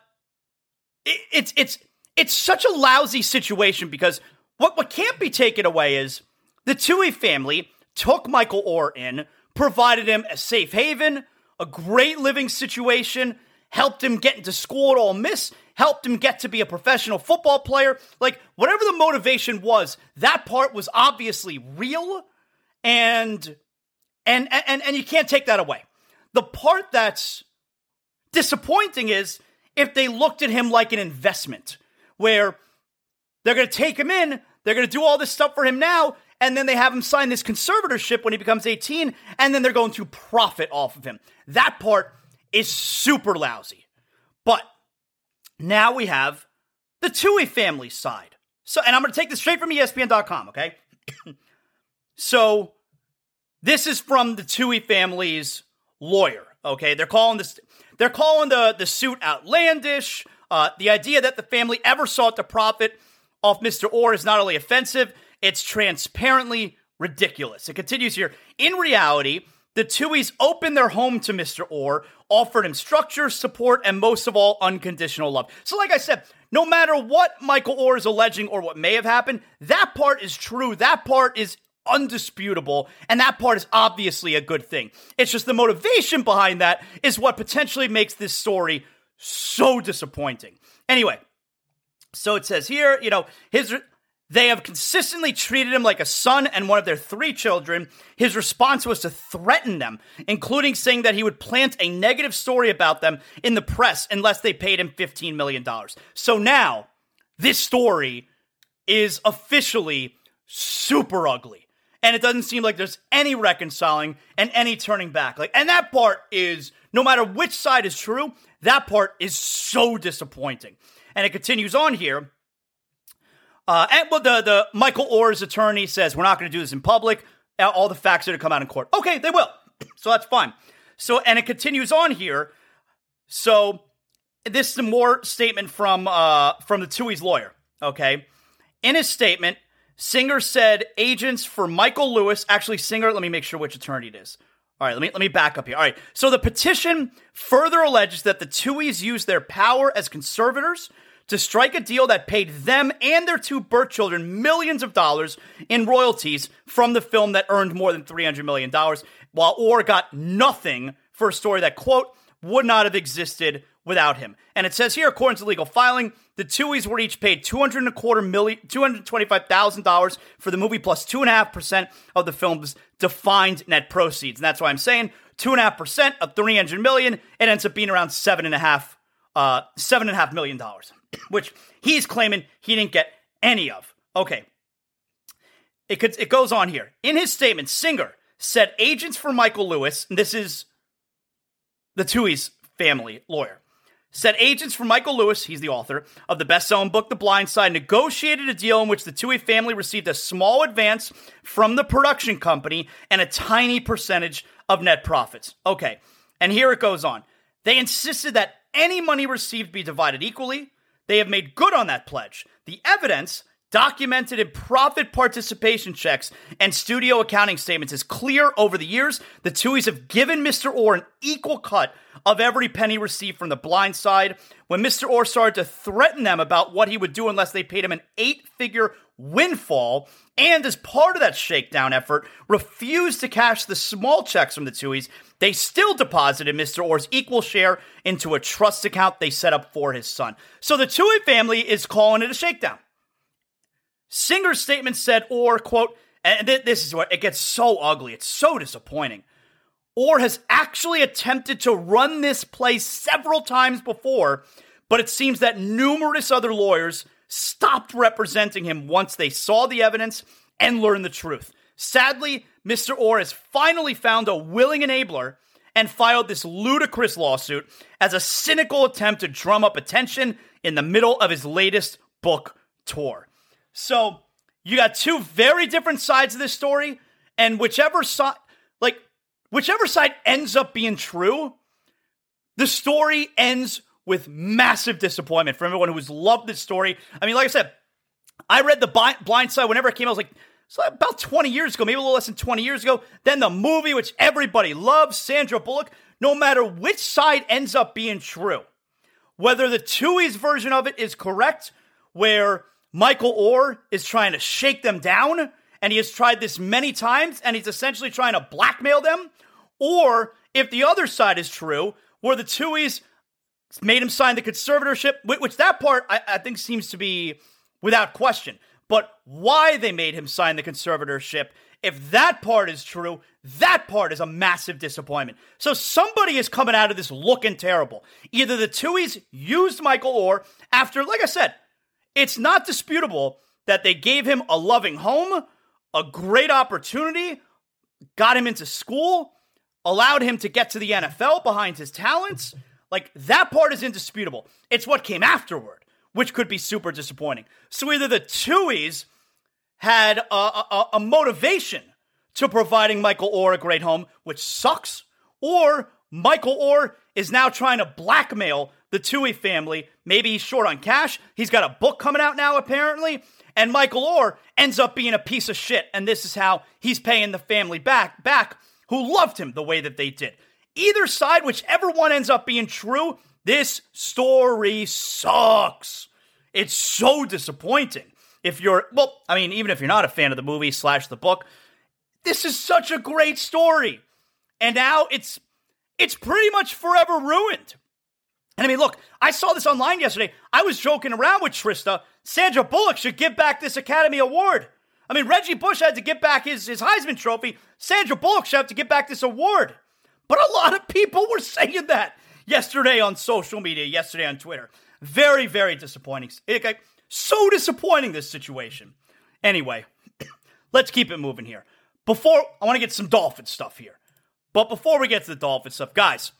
A: it, it's it's it's such a lousy situation because what what can't be taken away is the Tuohy family took Michael Oher in, provided him a safe haven, a great living situation, helped him get into school at Ole Miss, helped him get to be a professional football player. Like, whatever the motivation was, that part was obviously real and and and and you can't take that away. The part that's disappointing is if they looked at him like an investment where they're going to take him in, they're going to do all this stuff for him now, and then they have him sign this conservatorship when he becomes 18, and then they're going to profit off of him. That part is super lousy. But now we have the Tuohy family side. So, and I'm going to take this straight from ESPN.com, okay? So, this is from the Tuohy family's lawyer, okay? They're calling this, they're calling the, the suit outlandish. Uh, the idea that the family ever sought to profit off Mr. Oher is not only offensive, it's transparently ridiculous. It continues here. In reality, the Tuohys opened their home to Mr. Oher, offered him structure, support, and most of all, unconditional love. So, like I said, no matter what Michael Oher is alleging or what may have happened, that part is true. That part is undisputable, and that part is obviously a good thing. It's just the motivation behind that is what potentially makes this story so disappointing. Anyway, so it says here, you know, his they have consistently treated him like a son and one of their three children. His response was to threaten them, including saying that he would plant a negative story about them in the press unless they paid him $15 million. So now, this story is officially super ugly. And it doesn't seem like there's any reconciling and any turning back. Like, and that part is, no matter which side is true, that part is so disappointing. And it continues on here. Uh, and well, the the Michael Oher's attorney says we're not going to do this in public. All the facts are to come out in court. Okay, they will. so that's fine. So and it continues on here. So this is a more statement from uh, from the Tuohy's lawyer. Okay, in his statement, Singer said agents for Michael Lewis. Actually, Singer. Let me make sure which attorney it is. All right, let me let me back up here. All right, so the petition further alleges that the Tuohys used their power as conservators to strike a deal that paid them and their two birth children millions of dollars in royalties from the film that earned more than $300 million, while Oher got nothing for a story that, quote, would not have existed without him. And it says here, according to legal filing, the Tuohys were each paid two hundred and a quarter million, two hundred twenty-five thousand dollars for the movie, plus two and a half percent of the film's defined net proceeds. And that's why I'm saying two and a half percent of three hundred million. It ends up being around seven and a half, uh, seven and a half million dollars which he's claiming he didn't get any of. Okay. It, could, it goes on here. In his statement, Singer said agents for Michael Lewis, this is the Tuohy's family lawyer, said agents for Michael Lewis, he's the author of the best selling book, The Blind Side, negotiated a deal in which the Tuohy family received a small advance from the production company and a tiny percentage of net profits. Okay, and here it goes on. They insisted that any money received be divided equally. They have made good on that pledge. The evidence, documented in profit participation checks and studio accounting statements, is clear over the years. The Tuohys have given Mr. Oher an equal cut of every penny received from the blind side. When Mr. Oher started to threaten them about what he would do unless they paid him an eight figure windfall, and as part of that shakedown effort, refused to cash the small checks from the Tuohys, they still deposited Mr. Oher's equal share into a trust account they set up for his son. So the Tuohy family is calling it a shakedown. Singer's statement said, or quote, and this is what it gets so ugly, it's so disappointing. Oher has actually attempted to run this play several times before, but it seems that numerous other lawyers stopped representing him once they saw the evidence and learned the truth. Sadly, Mr. Oher has finally found a willing enabler and filed this ludicrous lawsuit as a cynical attempt to drum up attention in the middle of his latest book tour. So, you got two very different sides of this story, and whichever side, like, whichever side ends up being true, the story ends with massive disappointment for everyone who's loved this story. I mean, like I said, I read The Blind Side whenever it came out. I was like, so about 20 years ago, maybe a little less than 20 years ago. Then the movie, which everybody loves, Sandra Bullock. No matter which side ends up being true, whether the Tuohy's version of it is correct, where Michael Oher is trying to shake them down, and he has tried this many times, and he's essentially trying to blackmail them, or if the other side is true, where the Tuohy's made him sign the conservatorship, which that part I, I think seems to be without question. But why they made him sign the conservatorship, if that part is true, that part is a massive disappointment. So somebody is coming out of this looking terrible. Either the Tuohy's used Michael Oher after, like I said, it's not disputable that they gave him a loving home, a great opportunity, got him into school, allowed him to get to the NFL behind his talents. Like that part is indisputable. It's what came afterward, which could be super disappointing. So either the Tuohy's had a, a, a motivation to providing Michael Oher a great home, which sucks, or Michael Oher is now trying to blackmail the Tuohy family. Maybe he's short on cash. He's got a book coming out now, apparently. And Michael Oher ends up being a piece of shit. And this is how he's paying the family back, back who loved him the way that they did. Either side, whichever one ends up being true, this story sucks. It's so disappointing. If you're, well, I mean, even if you're not a fan of the movie slash the book, this is such a great story. And now it's it's pretty much forever ruined. And I mean, look, I saw this online yesterday. I was joking around with Trista. Sandra Bullock should give back this Academy Award. I mean, Reggie Bush had to get back his, his Heisman Trophy. Sandra Bullock should have to get back this award. But a lot of people were saying that yesterday on social media, yesterday on Twitter. Very, very disappointing. It, so disappointing, this situation. Anyway, let's keep it moving here. Before, I want to get some Dolphin stuff here. But before we get to the Dolphin stuff, guys,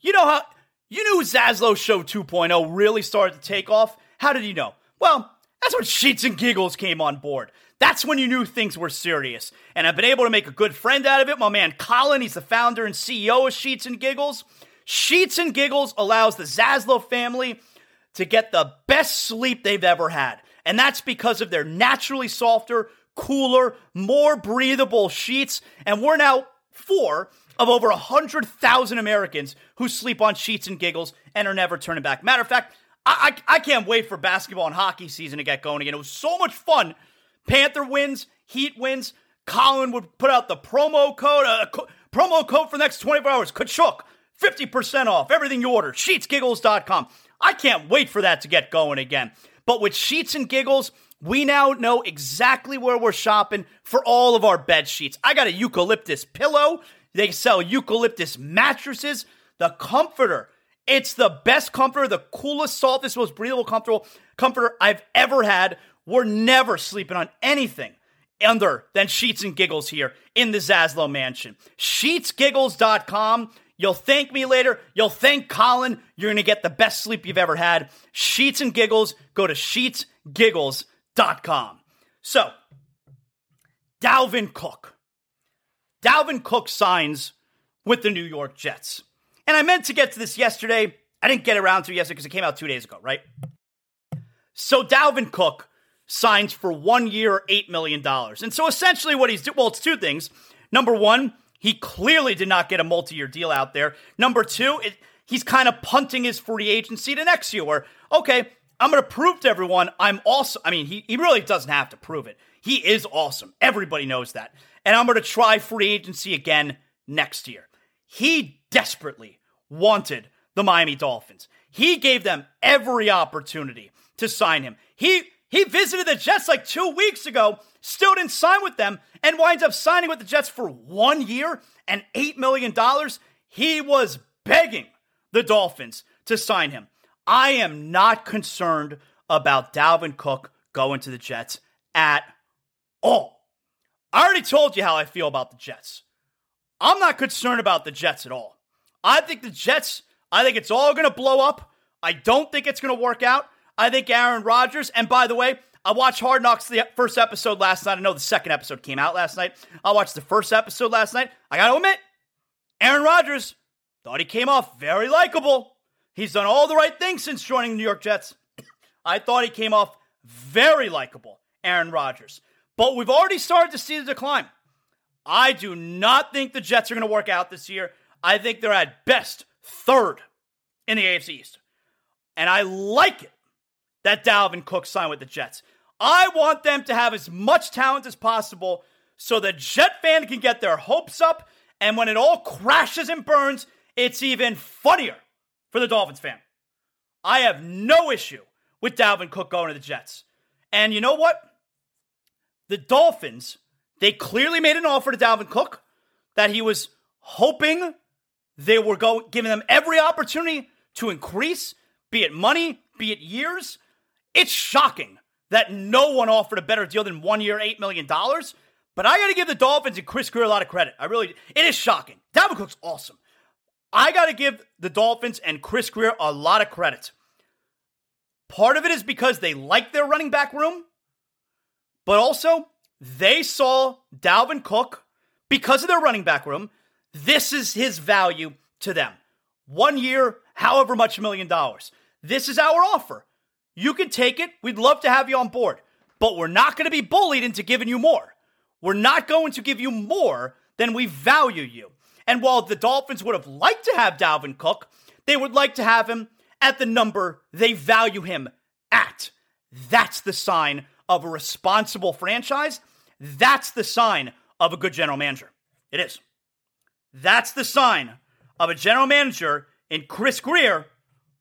A: you know how you knew Zaslow Show 2.0 really started to take off? How did you know? Well, that's when Sheets and Giggles came on board. That's when you knew things were serious. And I've been able to make a good friend out of it. My man Colin, he's the founder and CEO of Sheets and Giggles. Sheets and Giggles allows the Zaslow family to get the best sleep they've ever had. And that's because of their naturally softer, cooler, more breathable sheets. And we're now four of over 100,000 Americans who sleep on sheets and giggles and are never turning back. Matter of fact, I, I, I, can't wait for basketball and hockey season to get going again. It was so much fun. Panther wins, Heat wins. Colin would put out the promo code, uh, co- promo code for the next 24 hours. Tkachuk, 50% off everything you order. Sheetsgiggles.com. I can't wait for that to get going again. But with Sheets and Giggles, we now know exactly where we're shopping for all of our bed sheets. I got a eucalyptus pillow. They sell eucalyptus mattresses. The comforter. It's the best comforter, the coolest, softest, most breathable comfortable comforter I've ever had. We're never sleeping on anything under than Sheets and Giggles here in the Zaslow Mansion. SheetsGiggles.com. You'll thank me later. You'll thank Colin. You're going to get the best sleep you've ever had. Sheets and Giggles. Go to SheetsGiggles.com. So, Dalvin Cook. Dalvin Cook signs with the New York Jets. And I meant to get to this yesterday. I didn't get around to it yesterday because it came out two days ago, right? So Dalvin Cook signs for one year, $8 million. And so essentially what he's doing, well, it's two things. Number one, he clearly did not get a multi year deal out there. Number two, it, he's kind of punting his free agency to next year where, okay, I'm going to prove to everyone I'm also, I mean, he, he really doesn't have to prove it. He is awesome. Everybody knows that and I'm going to try free agency again next year. He desperately wanted the Miami Dolphins. He gave them every opportunity to sign him. He he visited the Jets like 2 weeks ago, still didn't sign with them and winds up signing with the Jets for 1 year and 8 million dollars. He was begging the Dolphins to sign him. I am not concerned about Dalvin Cook going to the Jets at all. I already told you how I feel about the Jets. I'm not concerned about the Jets at all. I think the Jets, I think it's all going to blow up. I don't think it's going to work out. I think Aaron Rodgers, and by the way, I watched Hard Knocks the first episode last night. I know the second episode came out last night. I watched the first episode last night. I got to admit, Aaron Rodgers thought he came off very likable. He's done all the right things since joining the New York Jets. I thought he came off very likable, Aaron Rodgers. But we've already started to see the decline. I do not think the Jets are going to work out this year. I think they're at best third in the AFC East. And I like it that Dalvin Cook signed with the Jets. I want them to have as much talent as possible so the Jet fan can get their hopes up. And when it all crashes and burns, it's even funnier for the Dolphins fan. I have no issue with Dalvin Cook going to the Jets. And you know what? The Dolphins, they clearly made an offer to Dalvin Cook that he was hoping they were go- giving them every opportunity to increase, be it money, be it years. It's shocking that no one offered a better deal than one year, $8 million. But I got to give the Dolphins and Chris Grier a lot of credit. I really, it is shocking. Dalvin Cook's awesome. I got to give the Dolphins and Chris Grier a lot of credit. Part of it is because they like their running back room, but also they saw Dalvin Cook because of their running back room. This is his value to them. One year, however much million dollars. This is our offer. You can take it. We'd love to have you on board, but we're not going to be bullied into giving you more. We're not going to give you more than we value you. And while the Dolphins would have liked to have Dalvin Cook, they would like to have him at the number they value him at. That's the sign of a responsible franchise. That's the sign of a good general manager. It is. That's the sign of a general manager in Chris Grier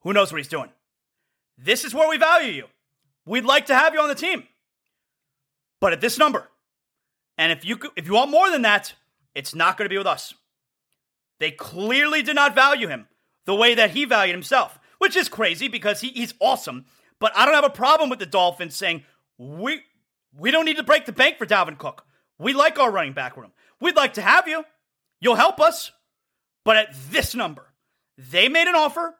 A: who knows what he's doing. This is where we value you. We'd like to have you on the team. But at this number, and if you if you want more than that, it's not going to be with us. They clearly did not value him the way that he valued himself, which is crazy because he, he's awesome. But I don't have a problem with the Dolphins saying we we don't need to break the bank for Dalvin Cook. We like our running back room. We'd like to have you. You'll help us. But at this number, they made an offer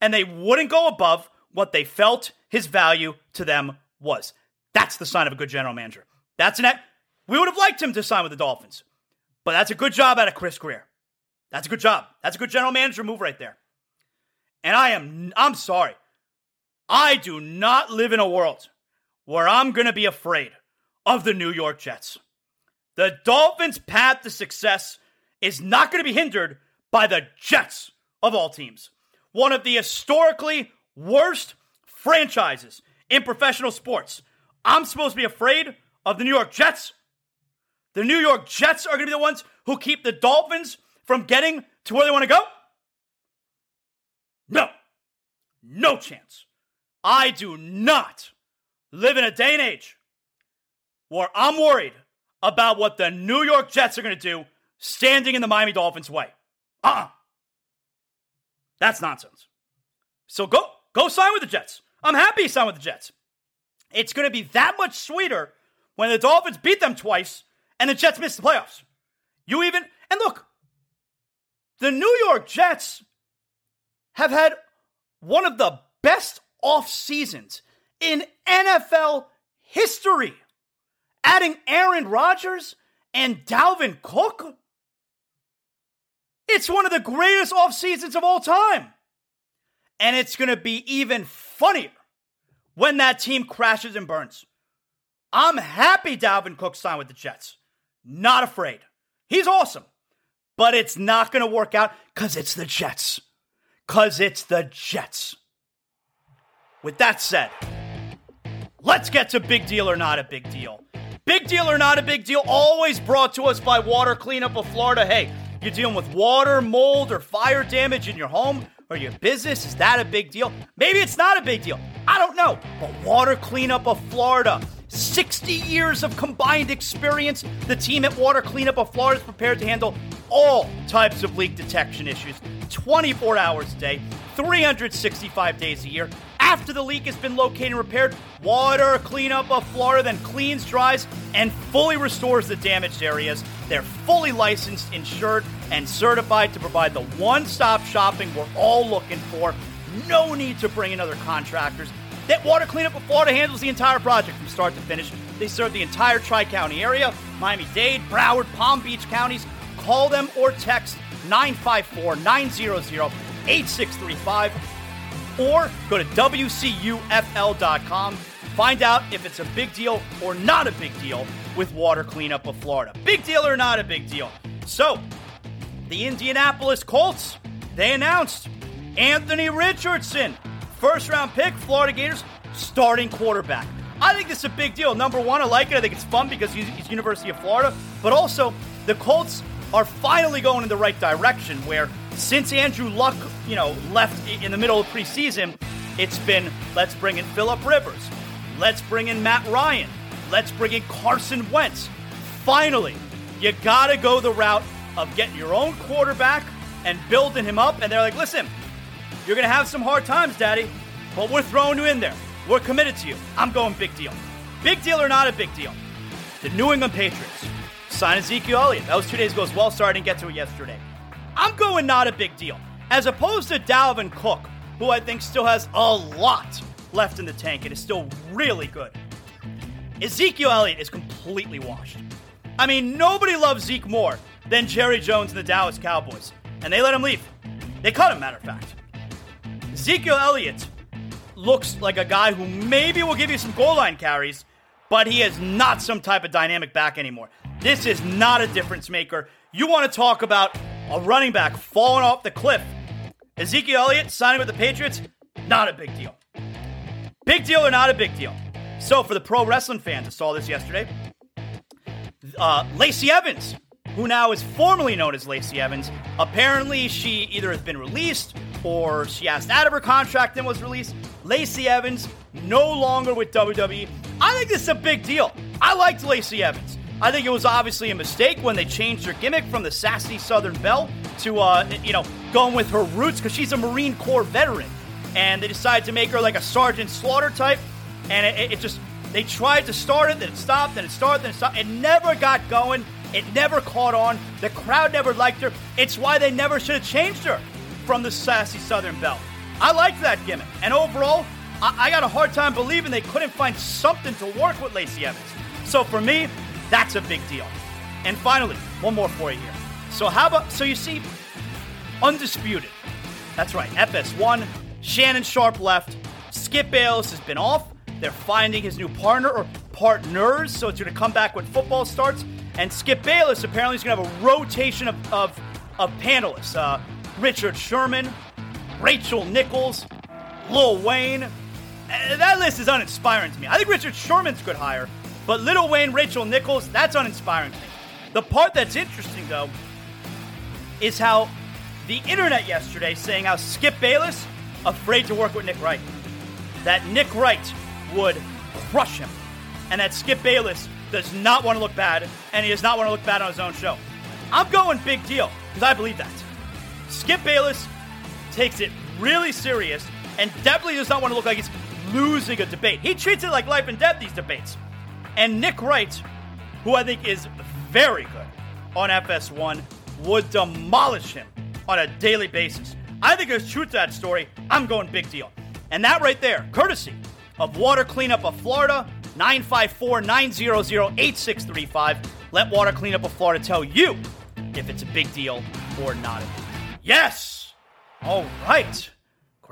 A: and they wouldn't go above what they felt his value to them was. That's the sign of a good general manager. That's an we would have liked him to sign with the Dolphins. But that's a good job out of Chris Grier. That's a good job. That's a good general manager move right there. And I am I'm sorry. I do not live in a world where I'm going to be afraid of the New York Jets. The Dolphins' path to success is not going to be hindered by the Jets of all teams. One of the historically worst franchises in professional sports. I'm supposed to be afraid of the New York Jets. The New York Jets are going to be the ones who keep the Dolphins from getting to where they want to go? No. No chance. I do not live in a day and age where I'm worried about what the New York Jets are going to do standing in the Miami Dolphins' way. Uh uh-uh. uh That's nonsense. So go go sign with the Jets. I'm happy you signed with the Jets. It's going to be that much sweeter when the Dolphins beat them twice and the Jets miss the playoffs. You even, and look, the New York Jets have had one of the best off seasons in NFL history. Adding Aaron Rodgers and Dalvin Cook. It's one of the greatest off seasons of all time. And it's going to be even funnier when that team crashes and burns. I'm happy Dalvin Cook signed with the Jets. Not afraid. He's awesome. But it's not going to work out because it's the Jets. Because it's the Jets. With that said, let's get to big deal or not a big deal. Big deal or not a big deal, always brought to us by Water Cleanup of Florida. Hey, you're dealing with water, mold, or fire damage in your home or your business. Is that a big deal? Maybe it's not a big deal. I don't know. But Water Cleanup of Florida 60 years of combined experience, the team at Water Cleanup of Florida is prepared to handle all types of leak detection issues 24 hours a day, 365 days a year. After the leak has been located and repaired, Water Cleanup of Florida then cleans, dries, and fully restores the damaged areas. They're fully licensed, insured, and certified to provide the one stop shopping we're all looking for. No need to bring in other contractors That Water Cleanup of Florida handles the entire project from start to finish. They serve the entire Tri County area Miami Dade, Broward, Palm Beach counties. Call them or text 954 900 8635 or go to WCUFL.com. Find out if it's a big deal or not a big deal with Water Cleanup of Florida. Big deal or not a big deal? So, the Indianapolis Colts, they announced Anthony Richardson, first round pick, Florida Gators, starting quarterback. I think this is a big deal. Number one, I like it. I think it's fun because he's University of Florida, but also the Colts are finally going in the right direction. Where since Andrew Luck, you know, left in the middle of preseason, it's been let's bring in Philip Rivers, let's bring in Matt Ryan, let's bring in Carson Wentz. Finally, you gotta go the route of getting your own quarterback and building him up. And they're like, listen, you're gonna have some hard times, Daddy, but we're throwing you in there. We're committed to you. I'm going big deal. Big deal or not a big deal? The New England Patriots sign Ezekiel Elliott. That was two days ago as well. Sorry I didn't get to it yesterday. I'm going not a big deal. As opposed to Dalvin Cook, who I think still has a lot left in the tank and is still really good. Ezekiel Elliott is completely washed. I mean, nobody loves Zeke more than Jerry Jones and the Dallas Cowboys. And they let him leave. They cut him, matter of fact. Ezekiel Elliott looks like a guy who maybe will give you some goal line carries, but he is not some type of dynamic back anymore. This is not a difference maker. You want to talk about a running back falling off the cliff. Ezekiel Elliott signing with the Patriots, not a big deal. Big deal or not a big deal? So, for the pro wrestling fans that saw this yesterday, uh, Lacey Evans, who now is formally known as Lacey Evans, apparently she either has been released or she asked out of her contract and was released. Lacey Evans no longer with WWE. I think this is a big deal. I liked Lacey Evans. I think it was obviously a mistake when they changed her gimmick from the sassy Southern Belle to, uh, you know, going with her roots because she's a Marine Corps veteran. And they decided to make her like a Sergeant Slaughter type. And it, it just, they tried to start it, then it stopped, then it started, then it stopped. It never got going. It never caught on. The crowd never liked her. It's why they never should have changed her from the sassy Southern Belle. I liked that gimmick. And overall, I, I got a hard time believing they couldn't find something to work with Lacey Evans. So for me, that's a big deal. And finally, one more for you here. So how about so you see, undisputed. That's right, FS1. Shannon Sharpe left. Skip Bayless has been off. They're finding his new partner or partners, so it's going to come back when football starts. And Skip Bayless apparently is going to have a rotation of, of, of panelists. Uh, Richard Sherman, Rachel Nichols, Lil Wayne. Uh, that list is uninspiring to me. I think Richard Sherman's a good hire, but Lil Wayne, Rachel Nichols, that's uninspiring to me. The part that's interesting, though, is how the internet yesterday saying how Skip Bayless afraid to work with Nick Wright. That Nick Wright would crush him. And that Skip Bayless does not want to look bad, and he does not want to look bad on his own show. I'm going big deal, because I believe that. Skip Bayless takes it really serious and definitely does not want to look like he's losing a debate. He treats it like life and death, these debates. And Nick Wright, who I think is very good on FS1, would demolish him on a daily basis. I think there's truth to that story. I'm going big deal. And that right there, courtesy of Water Cleanup of Florida, 954 900 8635. Let Water Cleanup of Florida tell you if it's a big deal or not. Yes! All right.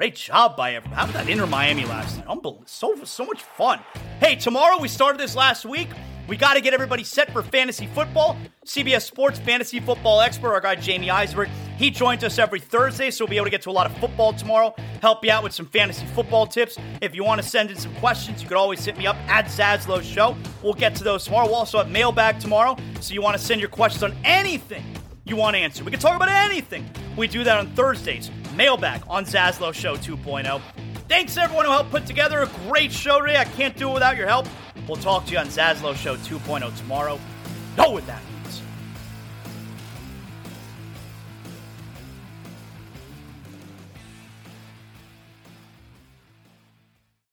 A: Great job by everyone. How about that Inter Miami last night? Unbelievable. So, so much fun. Hey, tomorrow we started this last week. We got to get everybody set for fantasy football. CBS Sports fantasy football expert, our guy Jamey Eisenberg, he joins us every Thursday, so we'll be able to get to a lot of football tomorrow. Help you out with some fantasy football tips. If you want to send in some questions, you could always hit me up at Zaslow Show. We'll get to those tomorrow. We'll also have mailbag tomorrow, so you want to send your questions on anything you want answered. We can talk about anything. We do that on Thursdays. Mailbag on Zaslow Show 2.0. Thanks everyone who helped put together a great show today. I can't do it without your help. We'll talk to you on Zaslow Show 2.0 tomorrow. Go with that.